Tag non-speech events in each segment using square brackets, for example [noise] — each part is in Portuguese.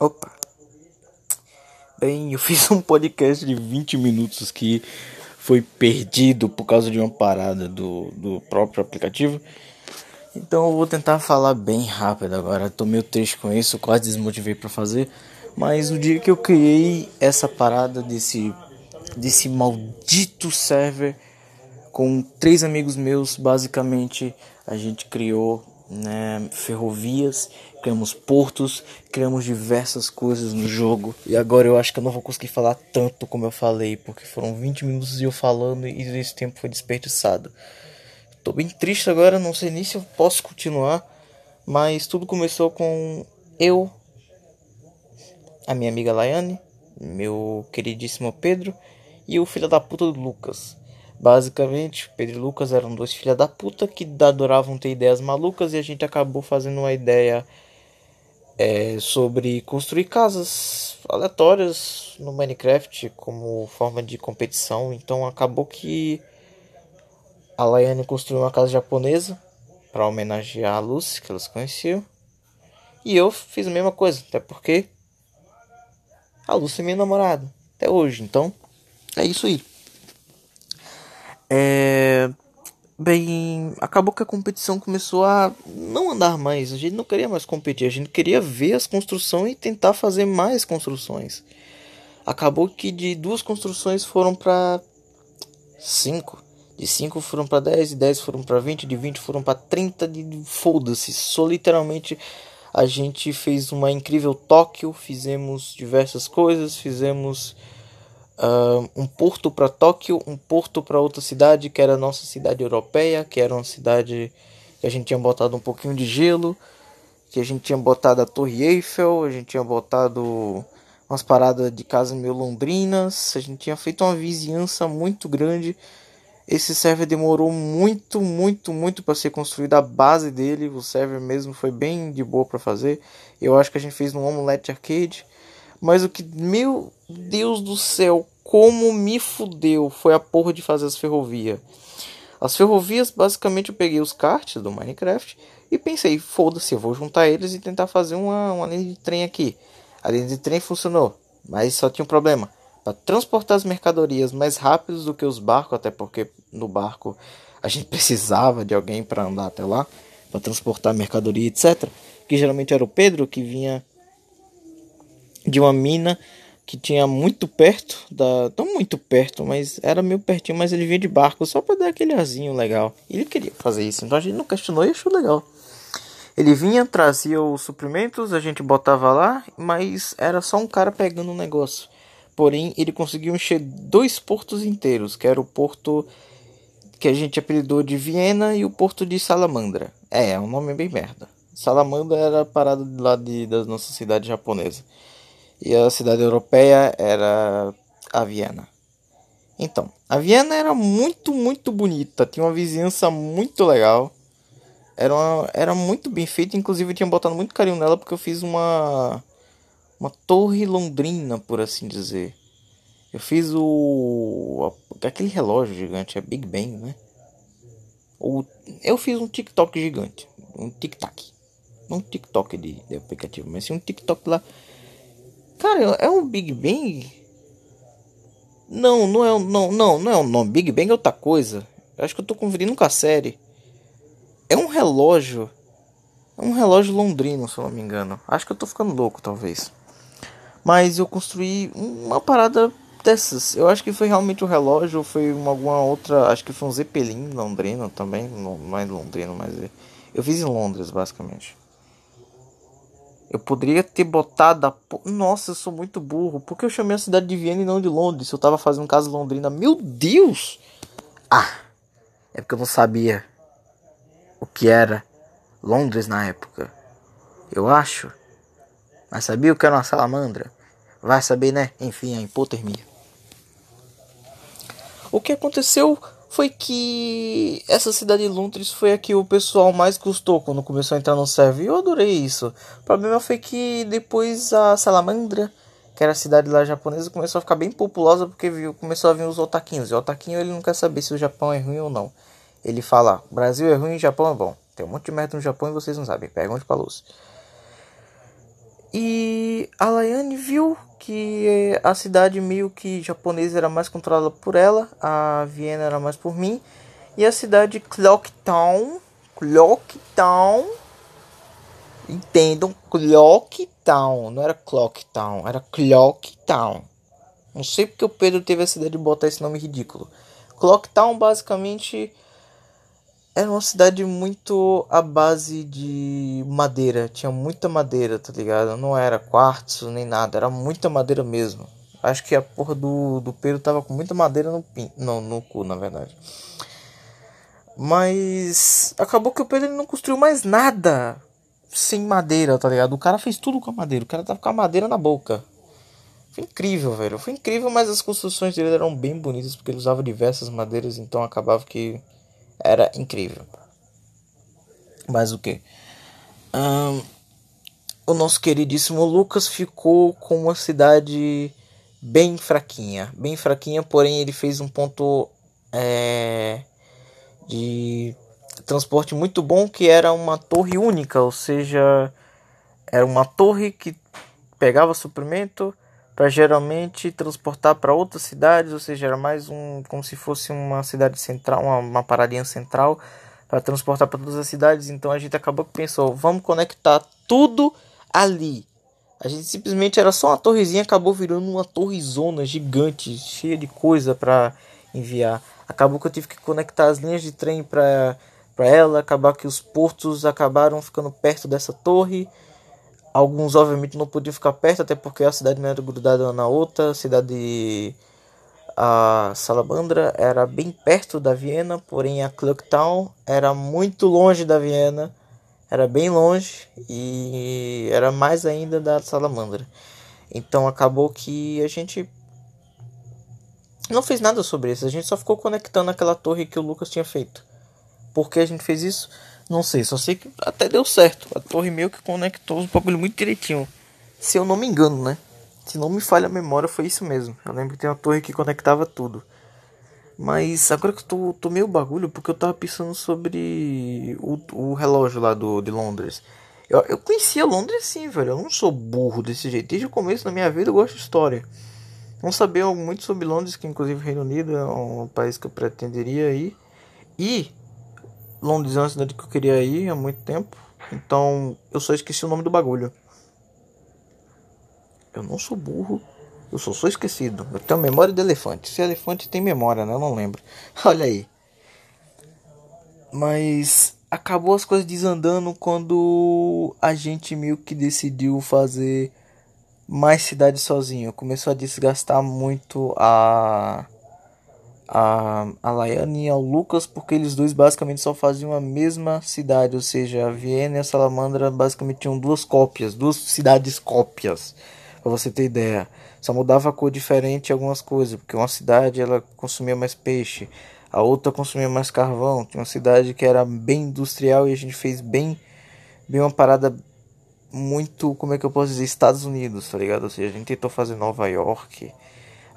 Opa. Bem, eu [laughs] fiz um podcast de 20 minutos que foi perdido por causa de uma parada do, do próprio aplicativo. Então eu vou tentar falar bem rápido agora. Tô meio triste com isso, quase desmotivei para fazer. Mas o dia que eu criei essa parada desse desse maldito server com três amigos meus, basicamente a gente criou né, ferrovias, criamos portos, criamos diversas coisas no jogo. E agora eu acho que eu não vou conseguir falar tanto como eu falei, porque foram 20 minutos eu falando e esse tempo foi desperdiçado. Tô bem triste agora, não sei nem se eu posso continuar, mas tudo começou com eu, a minha amiga Laiane, meu queridíssimo Pedro e o filho da puta do Lucas. Basicamente, Pedro e Lucas eram dois filha da puta que adoravam ter ideias malucas e a gente acabou fazendo uma ideia é, sobre construir casas aleatórias no Minecraft como forma de competição. Então acabou que a Laiane construiu uma casa japonesa para homenagear a Lucy, que elas conheciam. E eu fiz a mesma coisa, até porque a Lucy é minha namorada até hoje. Então é isso aí. É... Bem, acabou que a competição começou a não andar mais. A gente não queria mais competir, a gente queria ver as construções e tentar fazer mais construções. Acabou que de duas construções foram para cinco. De 5 foram para 10, de 10 foram para 20, de 20 foram para 30, de foda-se. Só literalmente a gente fez uma incrível Tóquio, fizemos diversas coisas, fizemos uh, um porto para Tóquio, um porto para outra cidade que era a nossa cidade europeia, que era uma cidade que a gente tinha botado um pouquinho de gelo, que a gente tinha botado a Torre Eiffel, a gente tinha botado umas paradas de casa meio londrinas, a gente tinha feito uma vizinhança muito grande. Esse server demorou muito, muito, muito para ser construído a base dele. O server mesmo foi bem de boa para fazer. Eu acho que a gente fez no Omelette Arcade. Mas o que, meu Deus do céu, como me fudeu foi a porra de fazer as ferrovias. As ferrovias, basicamente, eu peguei os karts do Minecraft e pensei, foda-se, eu vou juntar eles e tentar fazer uma, uma linha de trem aqui. A linha de trem funcionou, mas só tinha um problema. Para transportar as mercadorias mais rápidos do que os barcos, até porque no barco a gente [laughs] precisava de alguém para andar até lá, para transportar mercadoria, etc. Que geralmente era o Pedro que vinha de uma mina que tinha muito perto da, não muito perto, mas era meio pertinho, mas ele vinha de barco só para dar aquele arzinho legal. Ele queria fazer isso, então a gente não questionou e achou legal. Ele vinha, trazia os suprimentos, a gente botava lá, mas era só um cara pegando um negócio. Porém, ele conseguiu encher dois portos inteiros, que era o porto que a gente apelidou de Viena e o porto de Salamandra. É, é um nome bem merda. Salamandra era a parada lá de, da nossa cidade japonesa e a cidade europeia era a Viena. Então, a Viena era muito, muito bonita, tinha uma vizinhança muito legal. Era, uma, era muito bem feita, inclusive eu tinha botado muito carinho nela porque eu fiz uma uma torre londrina, por assim dizer. Eu fiz o aquele relógio gigante, é Big Bang, né? Ou eu fiz um TikTok gigante, um tic-tac. Não um TikTok de, de aplicativo, mas sim um TikTok lá Cara, é um Big Bang? Não, não é não, não, não é um nome. Big Bang é outra coisa. Eu acho que eu tô confundindo com a série. É um relógio. É um relógio londrino, se eu não me engano. Acho que eu tô ficando louco, talvez. Mas eu construí uma parada dessas. Eu acho que foi realmente um relógio, foi uma, alguma outra. Acho que foi um Zeppelin londrino também. Não, não é londrino, mas é. Eu fiz em Londres, basicamente. Eu poderia ter botado a... Nossa, eu sou muito burro. Por que eu chamei a cidade de Viena e não de Londres? Eu tava fazendo casa londrina. Meu Deus! Ah! É porque eu não sabia o que era Londres na época. Eu acho. Mas sabia o que era uma salamandra? Vai saber, né? Enfim, a hipotermia. O que aconteceu foi que essa cidade de foi a que o pessoal mais gostou quando começou a entrar no server. E eu adorei isso. O problema foi que depois a Salamandra, que era a cidade lá japonesa, começou a ficar bem populosa porque viu, começou a vir os otaquinhos. E o otaquinho ele não quer saber se o Japão é ruim ou não. Ele fala: Brasil é ruim, Japão é bom. Tem um monte de merda no Japão e vocês não sabem. Pergunte pra Luz. E a Laiane viu que a cidade meio que japonesa era mais controlada por ela, a Viena era mais por mim, e a cidade Clocktown, Clocktown, entendam, Clocktown, não era Clocktown, era Clocktown. Não sei porque o Pedro teve a ideia de botar esse nome ridículo. Clocktown basicamente era uma cidade muito à base de madeira. Tinha muita madeira, tá ligado? Não era quartzo nem nada, era muita madeira mesmo. Acho que a porra do, do Pedro tava com muita madeira no, não, no cu, na verdade. Mas acabou que o Pedro não construiu mais nada sem madeira, tá ligado? O cara fez tudo com a madeira. O cara tava com a madeira na boca. Foi incrível, velho. Foi incrível, mas as construções dele eram bem bonitas porque ele usava diversas madeiras, então acabava que era incrível. Mas o que? Um, o nosso queridíssimo Lucas ficou com uma cidade bem fraquinha. Bem fraquinha, porém ele fez um ponto é, de transporte muito bom que era uma torre única, ou seja, era uma torre que pegava suprimento para geralmente transportar para outras cidades, ou seja, era mais um como se fosse uma cidade central, uma, uma paradinha central para transportar para todas as cidades. Então a gente acabou que pensou, vamos conectar tudo ali. A gente simplesmente era só uma torrezinha, acabou virando uma torrezona gigante, cheia de coisa para enviar. Acabou que eu tive que conectar as linhas de trem para para ela, acabar que os portos acabaram ficando perto dessa torre Alguns, obviamente, não podiam ficar perto, até porque a cidade não era grudada na outra. A cidade. A Salamandra era bem perto da Viena, porém a Clocktown era muito longe da Viena. Era bem longe e era mais ainda da Salamandra. Então acabou que a gente não fez nada sobre isso. A gente só ficou conectando aquela torre que o Lucas tinha feito. Por que a gente fez isso? Não sei, só sei que até deu certo. A torre meio que conectou os bagulho muito direitinho. Se eu não me engano, né? Se não me falha a memória, foi isso mesmo. Eu lembro que tem uma torre que conectava tudo. Mas agora que eu tô, tô meio bagulho, porque eu tava pensando sobre o, o relógio lá do, de Londres. Eu, eu conhecia Londres sim, velho. Eu não sou burro desse jeito. Desde o começo da minha vida eu gosto de história. Não sabia muito sobre Londres, que inclusive Reino Unido é um país que eu pretenderia ir. E Londres é uma cidade que eu queria ir há muito tempo. Então eu só esqueci o nome do bagulho. Eu não sou burro. Eu só sou esquecido. Eu tenho memória de elefante. Se elefante tem memória, né? Eu não lembro. [laughs] Olha aí. Mas acabou as coisas desandando quando a gente meio que decidiu fazer mais cidade sozinho. Começou a desgastar muito a a, a Laiane e ao Lucas, porque eles dois basicamente só faziam a mesma cidade, ou seja, a Viena e a Salamandra basicamente tinham duas cópias, duas cidades cópias, para você ter ideia. Só mudava a cor diferente algumas coisas, porque uma cidade ela consumia mais peixe, a outra consumia mais carvão. Tinha uma cidade que era bem industrial e a gente fez bem, bem uma parada muito, como é que eu posso dizer, Estados Unidos, tá ligado? Ou seja, a gente tentou fazer Nova York,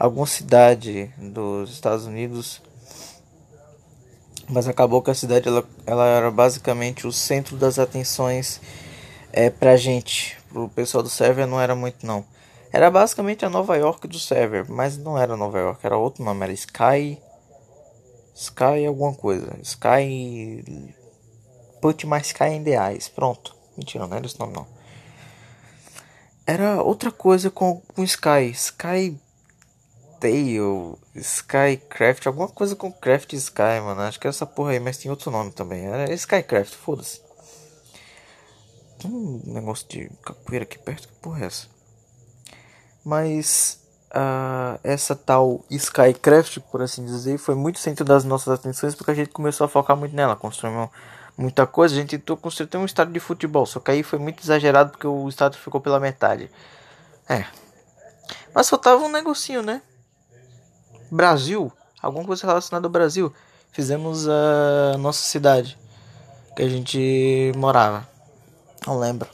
alguma cidade dos Estados Unidos, mas acabou que a cidade ela, ela era basicamente o centro das atenções é, pra gente, pro pessoal do server não era muito não. Era basicamente a Nova York do server, mas não era Nova York, era outro nome, era Sky Sky alguma coisa. Sky Put my Sky the Eyes. Pronto. Mentira, não era esse nome não. Era outra coisa com, com Sky. Sky Tale, Skycraft, alguma coisa com Craft Sky, mano. Acho que é essa porra aí, mas tem outro nome também. É Skycraft, foda-se. Tem um negócio de capoeira aqui perto, que porra é essa? Mas uh, essa tal Skycraft, por assim dizer, foi muito centro das nossas atenções porque a gente começou a focar muito nela, construiu muita coisa. A gente tentou construir um estádio de futebol, só que aí foi muito exagerado porque o estádio ficou pela metade. É. Mas faltava um negocinho, né? Brasil, alguma coisa relacionada ao Brasil. Fizemos a nossa cidade que a gente morava. Não lembro.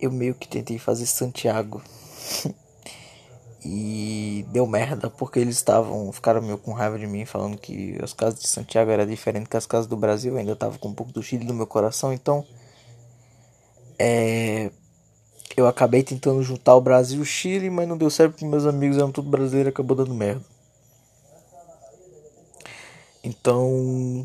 Eu meio que tentei fazer Santiago. [laughs] e deu merda porque eles estavam ficaram meio com raiva de mim falando que as casas de Santiago era diferente que as casas do Brasil. Eu ainda tava com um pouco do Chile no meu coração, então É, eu acabei tentando juntar o Brasil e o Chile, mas não deu certo porque meus amigos eram tudo brasileiro e acabou dando merda. Então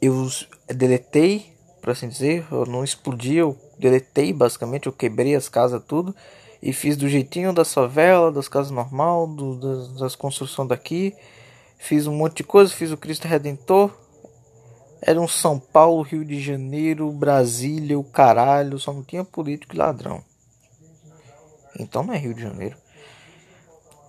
eu deletei, por assim dizer, eu não explodi, eu deletei basicamente, eu quebrei as casas tudo e fiz do jeitinho da favela, das casas normal, do, das, das construções daqui. Fiz um monte de coisa, fiz o Cristo Redentor. Era um São Paulo, Rio de Janeiro, Brasília, o caralho, só não tinha político e ladrão. Então não é Rio de Janeiro.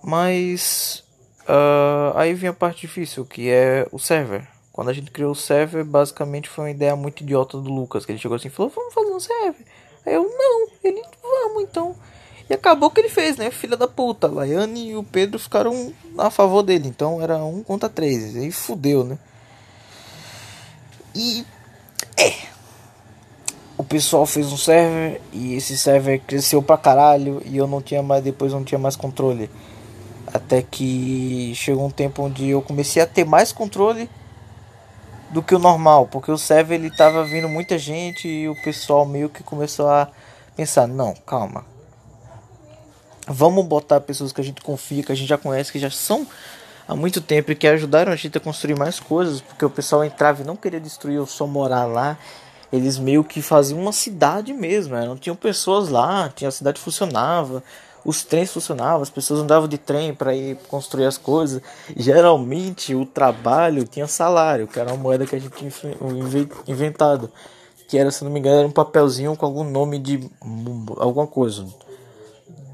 Mas uh, aí vem a parte difícil, que é o server. Quando a gente criou o server, basicamente foi uma ideia muito idiota do Lucas, que ele chegou assim e falou, vamos fazer um server. Aí eu, não, ele, vamos então. E acabou que ele fez, né? Filha da puta. A Laiane e o Pedro ficaram a favor dele. Então era um contra três. E fudeu, né? E. É. Pessoal fez um server. E esse server cresceu pra caralho. E eu não tinha mais. Depois não tinha mais controle. Até que chegou um tempo onde eu comecei a ter mais controle do que o normal, porque o server ele tava vindo muita gente e o pessoal meio que começou a pensar, não, calma, Vamos botar pessoas que a gente confia, que a gente já conhece, que já são há muito tempo e que ajudaram a gente a construir mais coisas, porque o pessoal entrava e não queria destruir ou só morar lá. Eles meio que faziam uma cidade mesmo, né? não tinham pessoas lá, tinha a cidade funcionava, os trens funcionavam, as pessoas andavam de trem para ir construir as coisas. Geralmente o trabalho tinha salário, que era uma moeda que a gente tinha inventado, que era, se não me engano, era um papelzinho com algum nome de alguma coisa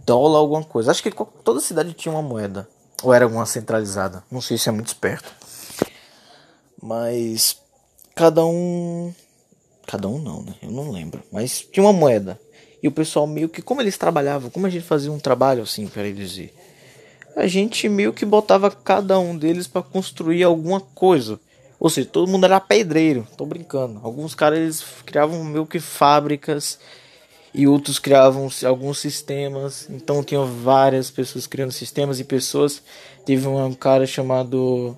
dólar alguma coisa. Acho que toda cidade tinha uma moeda. Ou era uma centralizada. Não sei se é muito esperto. Mas cada um. Cada um não, né? Eu não lembro. Mas tinha uma moeda. E o pessoal meio que. Como eles trabalhavam, como a gente fazia um trabalho assim, para dizer. A gente meio que botava cada um deles para construir alguma coisa. Ou seja, todo mundo era pedreiro. Tô brincando. Alguns caras eles criavam meio que fábricas e outros criavam alguns sistemas. Então tinham várias pessoas criando sistemas e pessoas. Teve um cara chamado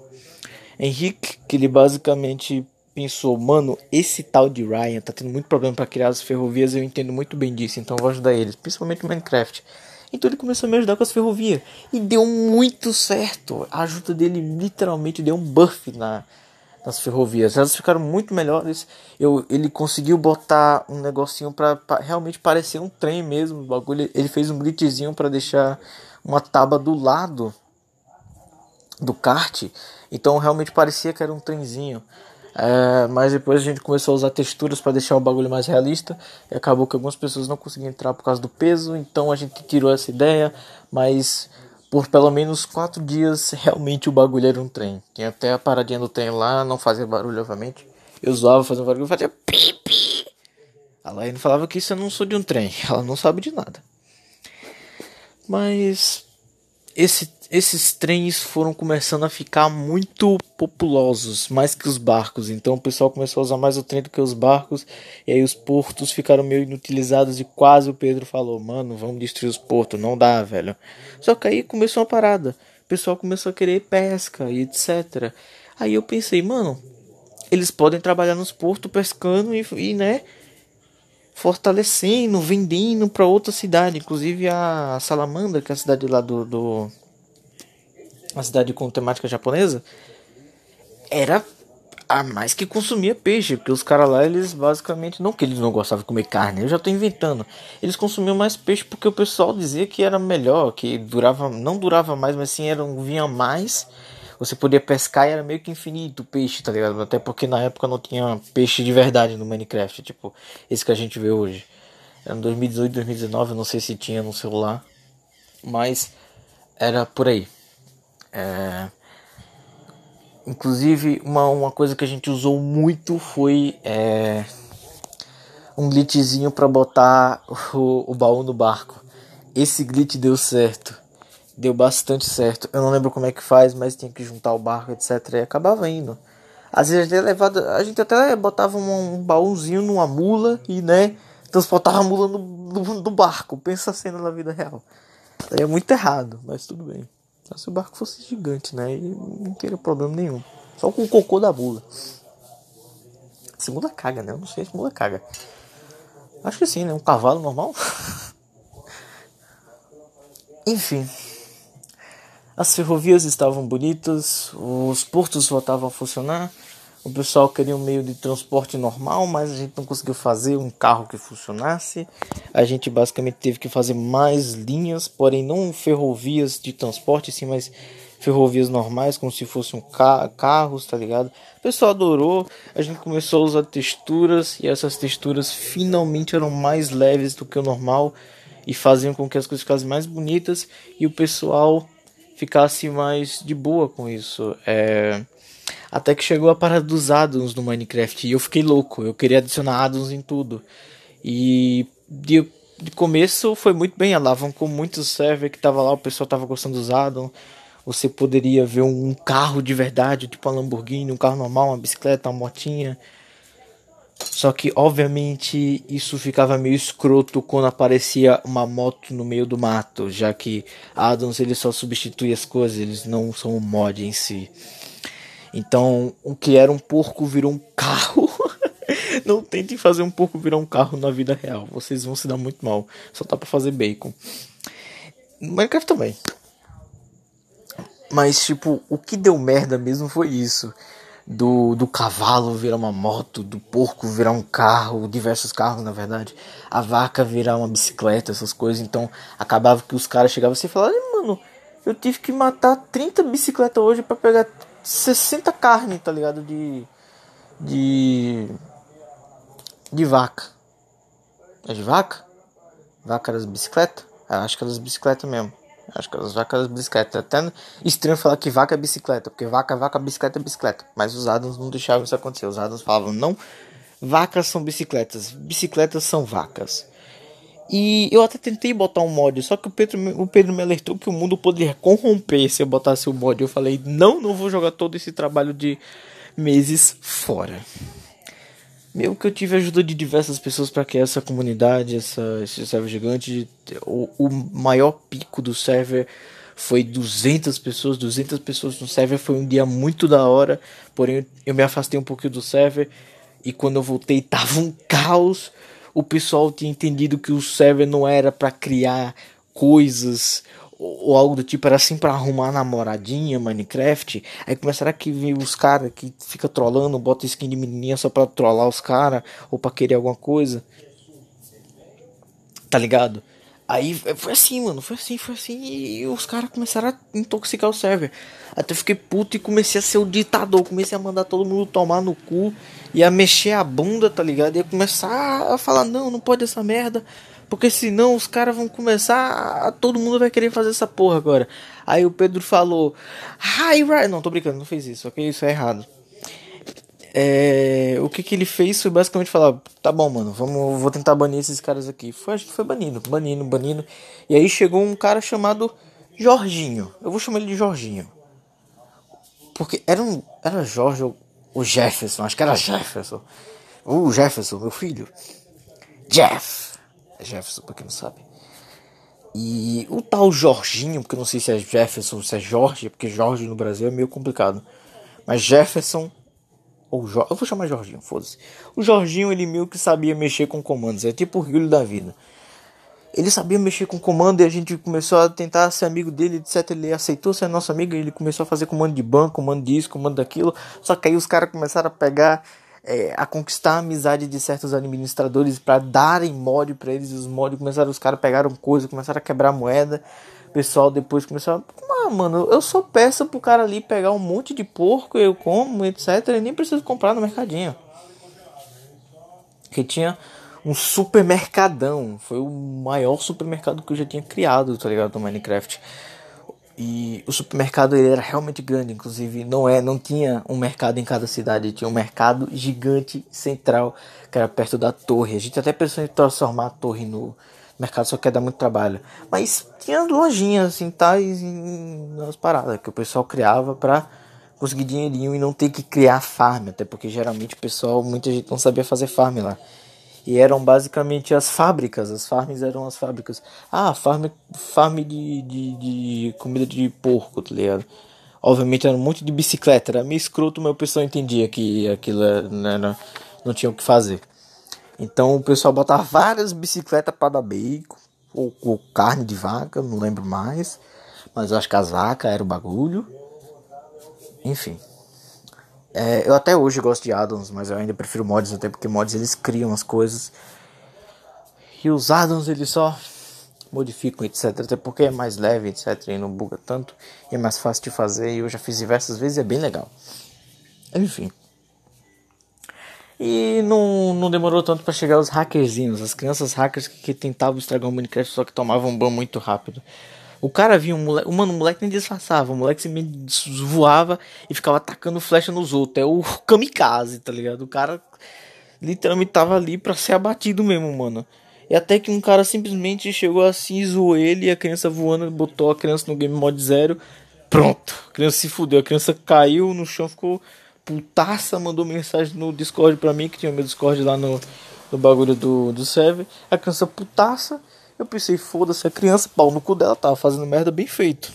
Henrique que ele basicamente pensou, mano, esse tal de Ryan tá tendo muito problema para criar as ferrovias, eu entendo muito bem disso, então vou ajudar eles, principalmente Minecraft. Então ele começou a me ajudar com as ferrovias e deu muito certo. A ajuda dele literalmente deu um buff na nas ferrovias. Elas ficaram muito melhores. Eu, ele conseguiu botar um negocinho para realmente parecer um trem mesmo. O bagulho. Ele fez um glitchzinho para deixar uma tábua do lado do kart. Então realmente parecia que era um trenzinho. É, mas depois a gente começou a usar texturas para deixar o bagulho mais realista. E acabou que algumas pessoas não conseguiam entrar por causa do peso. Então a gente tirou essa ideia. Mas por pelo menos quatro dias [laughs] realmente o bagulho era um trem. Tinha até a paradinha do trem lá, não fazia barulho, obviamente. Eu zoava fazendo barulho, fazia pipi. A Laine falava que isso eu não sou de um trem, [laughs] ela não sabe de nada. Mas esse esses trens foram começando a ficar muito populosos, mais que os barcos. Então o pessoal começou a usar mais o trem do que os barcos. E aí os portos ficaram meio inutilizados e quase o Pedro falou: Mano, vamos destruir os portos. Não dá, velho. Só que aí começou uma parada. O pessoal começou a querer pesca e etc. Aí eu pensei, mano, eles podem trabalhar nos portos pescando e, e né, fortalecendo, vendendo para outra cidade, inclusive a Salamandra, que é a cidade lá do, do cidade com temática japonesa, era a mais que consumia peixe, porque os caras lá, eles basicamente, não que eles não gostavam de comer carne, eu já tô inventando. Eles consumiam mais peixe porque o pessoal dizia que era melhor, que durava, não durava mais, mas sim era vinha mais. Você podia pescar e era meio que infinito o peixe, tá ligado? Até porque na época não tinha peixe de verdade no Minecraft, tipo esse que a gente vê hoje. Era em 2018, 2019, não sei se tinha no celular, mas era por aí. É... Inclusive, uma, uma coisa que a gente usou muito foi é... um glitchzinho para botar o, o baú no barco. Esse glitch deu certo. Deu bastante certo. Eu não lembro como é que faz, mas tinha que juntar o barco, etc. E acabava indo. Às vezes a gente, a gente até botava um, um baúzinho numa mula e, né, transportava a mula no, no, no barco. Pensa a cena na vida real. É muito errado, mas tudo bem. Só se o barco fosse gigante, né? E não teria problema nenhum. Só com o cocô da mula. Se mula caga, né? Eu não sei se mula caga. Acho que sim, né? Um cavalo normal. [laughs] Enfim. As ferrovias estavam bonitas, os portos voltavam a funcionar. O pessoal queria um meio de transporte normal, mas a gente não conseguiu fazer um carro que funcionasse. A gente basicamente teve que fazer mais linhas, porém não ferrovias de transporte, sim, mas ferrovias normais, como se fossem ca carros, tá ligado? O pessoal adorou, a gente começou a usar texturas e essas texturas finalmente eram mais leves do que o normal e faziam com que as coisas ficassem mais bonitas e o pessoal ficasse mais de boa com isso. É... Até que chegou a parada dos addons no Minecraft e eu fiquei louco, eu queria adicionar addons em tudo. E de, de começo foi muito bem, alavancou muito o server que tava lá, o pessoal tava gostando dos addons você poderia ver um carro de verdade, tipo uma Lamborghini, um carro normal, uma bicicleta, uma motinha. Só que, obviamente, isso ficava meio escroto quando aparecia uma moto no meio do mato, já que Adams ele só substitui as coisas, eles não são um mod em si. Então, o que era um porco virou um carro. [laughs] não tentem fazer um porco virar um carro na vida real, vocês vão se dar muito mal. Só tá para fazer bacon. Minecraft também. Mas, tipo, o que deu merda mesmo foi isso. Do, do cavalo virar uma moto, do porco virar um carro, diversos carros na verdade, a vaca virar uma bicicleta, essas coisas. Então acabava que os caras chegavam assim e falavam: mano, eu tive que matar 30 bicicletas hoje para pegar 60 carne, tá ligado? De. De. De vaca. É de vaca? Vaca das bicicletas? Ah, acho que é das bicicletas mesmo. Acho que as vacas bicicletas. É até estranho falar que vaca é bicicleta, porque vaca, vaca, bicicleta é bicicleta. Mas os Adams não deixavam isso acontecer. Os Adams falavam, não, vacas são bicicletas, bicicletas são vacas. E eu até tentei botar um mod, só que o Pedro, o Pedro me alertou que o mundo poderia corromper se eu botasse o mod. Eu falei, não, não vou jogar todo esse trabalho de meses fora. Meio que eu tive a ajuda de diversas pessoas para criar essa comunidade, essa, esse server gigante. O, o maior pico do server foi 200 pessoas, 200 pessoas no server. Foi um dia muito da hora, porém eu me afastei um pouquinho do server e quando eu voltei [laughs] tava um caos. O pessoal tinha entendido que o server não era para criar coisas ou algo do tipo, era assim pra arrumar namoradinha, Minecraft. Aí começaram a que vir os caras que fica trollando, bota skin de menininha só pra trollar os caras, ou pra querer alguma coisa. Tá ligado? Aí foi assim, mano, foi assim, foi assim, e os caras começaram a intoxicar o server. Até fiquei puto e comecei a ser o ditador, comecei a mandar todo mundo tomar no cu, e a mexer a bunda, tá ligado? Ia começar a falar, não, não pode essa merda, porque senão os caras vão começar. todo mundo vai querer fazer essa porra agora. Aí o Pedro falou. Hi, right. Não, tô brincando, não fez isso, ok? Isso é errado. É, o que, que ele fez foi basicamente falar: tá bom, mano, vamos, vou tentar banir esses caras aqui. Foi, a gente foi banindo, banindo, banindo. E aí chegou um cara chamado Jorginho. Eu vou chamar ele de Jorginho. Porque era um. Era Jorge ou, Jefferson, acho que era Jefferson. O Jefferson, meu filho. Jeff. É Jefferson, pra quem não sabe. E o tal Jorginho, porque eu não sei se é Jefferson ou se é Jorge, porque Jorge no Brasil é meio complicado. Mas Jefferson, ou jo eu vou chamar Jorginho, foda-se. O Jorginho, ele meio que sabia mexer com comandos, é tipo o Rio da vida. Ele sabia mexer com comando e a gente começou a tentar ser amigo dele, etc. Ele aceitou ser nosso amigo e ele começou a fazer comando de banco, comando disso, comando daquilo. Só que aí os caras começaram a pegar é, a conquistar a amizade de certos administradores para darem mod para eles. Os mods começaram, os caras pegaram coisa, começaram a quebrar moeda. O pessoal depois começou a. Ah, mano, eu só peço pro cara ali pegar um monte de porco, eu como, etc. E nem preciso comprar no mercadinho. Que tinha um supermercadão. Foi o maior supermercado que eu já tinha criado, tá ligado? No Minecraft. E o supermercado ele era realmente grande, inclusive não é, não tinha um mercado em cada cidade, tinha um mercado gigante central que era perto da torre. A gente até pensou em transformar a torre no mercado, só que ia dar muito trabalho. Mas tinha lojinhas assim, tais nas paradas que o pessoal criava para conseguir dinheirinho e não ter que criar farm, até porque geralmente o pessoal, muita gente não sabia fazer farm lá. E eram basicamente as fábricas, as farms eram as fábricas. Ah, farm, farm de, de, de comida de porco, tá ligado? Obviamente era um monte de bicicleta, era meio escroto, mas o pessoal entendia que aquilo era, né, não, não tinha o que fazer. Então o pessoal botava várias bicicletas para dar bacon, ou, ou, carne de vaca, não lembro mais. Mas acho que as vacas era o bagulho. Enfim. É, eu até hoje gosto de addons, mas eu ainda prefiro mods, até porque mods eles criam as coisas. E os addons eles só modificam, etc. Até porque é mais leve, etc. E não buga tanto. E é mais fácil de fazer. E eu já fiz diversas vezes e é bem legal. Enfim. E não, não demorou tanto para chegar os hackerzinhos, as crianças hackers que, que tentavam estragar o Minecraft só que tomavam ban muito rápido. O cara via um moleque, mano, o moleque nem disfarçava, o moleque se voava e ficava atacando flecha nos outros. É o [laughs] kamikaze, tá ligado? O cara literalmente tava ali pra ser abatido mesmo, mano. E até que um cara simplesmente chegou assim, zoou ele e a criança voando, botou a criança no game mode zero. Pronto, a criança se fudeu, a criança caiu no chão, ficou putaça, mandou mensagem no Discord pra mim, que tinha meu Discord lá no, no bagulho do, do server. A criança putaça. Eu pensei, foda-se, a criança, pau no cu dela, tava fazendo merda bem feito.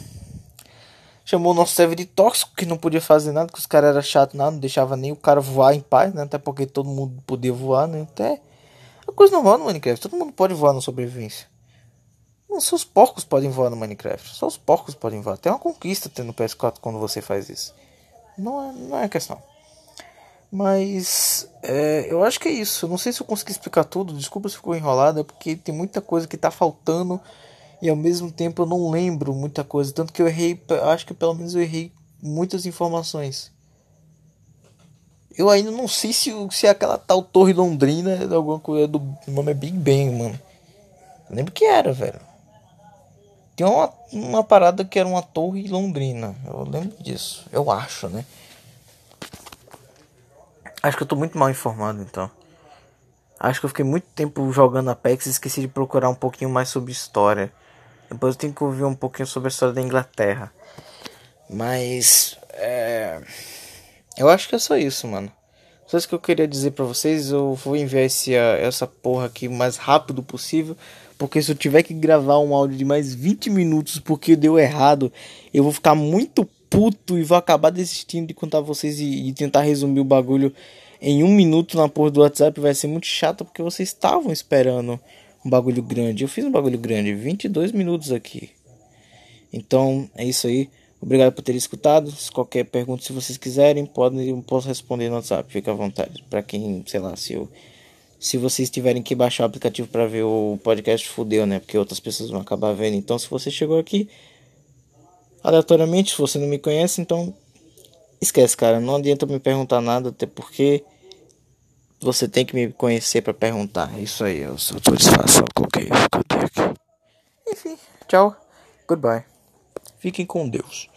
Chamou o nosso server de tóxico, que não podia fazer nada, que os caras eram chatos, nada, não deixava nem o cara voar em paz, né? Até porque todo mundo podia voar, né? Até. É coisa normal no Minecraft, todo mundo pode voar na sobrevivência. Não, só os porcos podem voar no Minecraft. Só os porcos podem voar. Tem uma conquista tendo no PS4 quando você faz isso. Não é, não é questão. Mas é, eu acho que é isso. Não sei se eu consegui explicar tudo. Desculpa se ficou enrolado, é porque tem muita coisa que tá faltando e ao mesmo tempo eu não lembro muita coisa. Tanto que eu errei, acho que pelo menos eu errei muitas informações. Eu ainda não sei se, se é aquela tal Torre Londrina é alguma coisa do o nome é Big Bang, mano. Eu lembro que era, velho. Tem uma, uma parada que era uma torre londrina. Eu lembro disso. Eu acho, né? Acho que eu tô muito mal informado então. Acho que eu fiquei muito tempo jogando Apex e esqueci de procurar um pouquinho mais sobre história. Depois eu tenho que ouvir um pouquinho sobre a história da Inglaterra. Mas. É... Eu acho que é só isso, mano. Só isso que eu queria dizer pra vocês. Eu vou enviar esse, essa porra aqui o mais rápido possível. Porque se eu tiver que gravar um áudio de mais 20 minutos porque deu errado, eu vou ficar muito puto e vou acabar desistindo de contar vocês e, e tentar resumir o bagulho em um minuto na porra do WhatsApp. Vai ser muito chato porque vocês estavam esperando um bagulho grande. Eu fiz um bagulho grande, 22 minutos aqui. Então é isso aí. Obrigado por ter escutado. Se qualquer pergunta, se vocês quiserem, podem, posso responder no WhatsApp. Fica à vontade. Para quem, sei lá, se eu se vocês tiverem que baixar o aplicativo para ver o podcast, fudeu, né? Porque outras pessoas vão acabar vendo. Então, se você chegou aqui aleatoriamente, se você não me conhece, então esquece, cara. Não adianta me perguntar nada, até porque você tem que me conhecer para perguntar. Isso aí, eu sou tô disfarçado, coloquei isso que eu tenho aqui. Enfim, tchau, goodbye. Fiquem com Deus.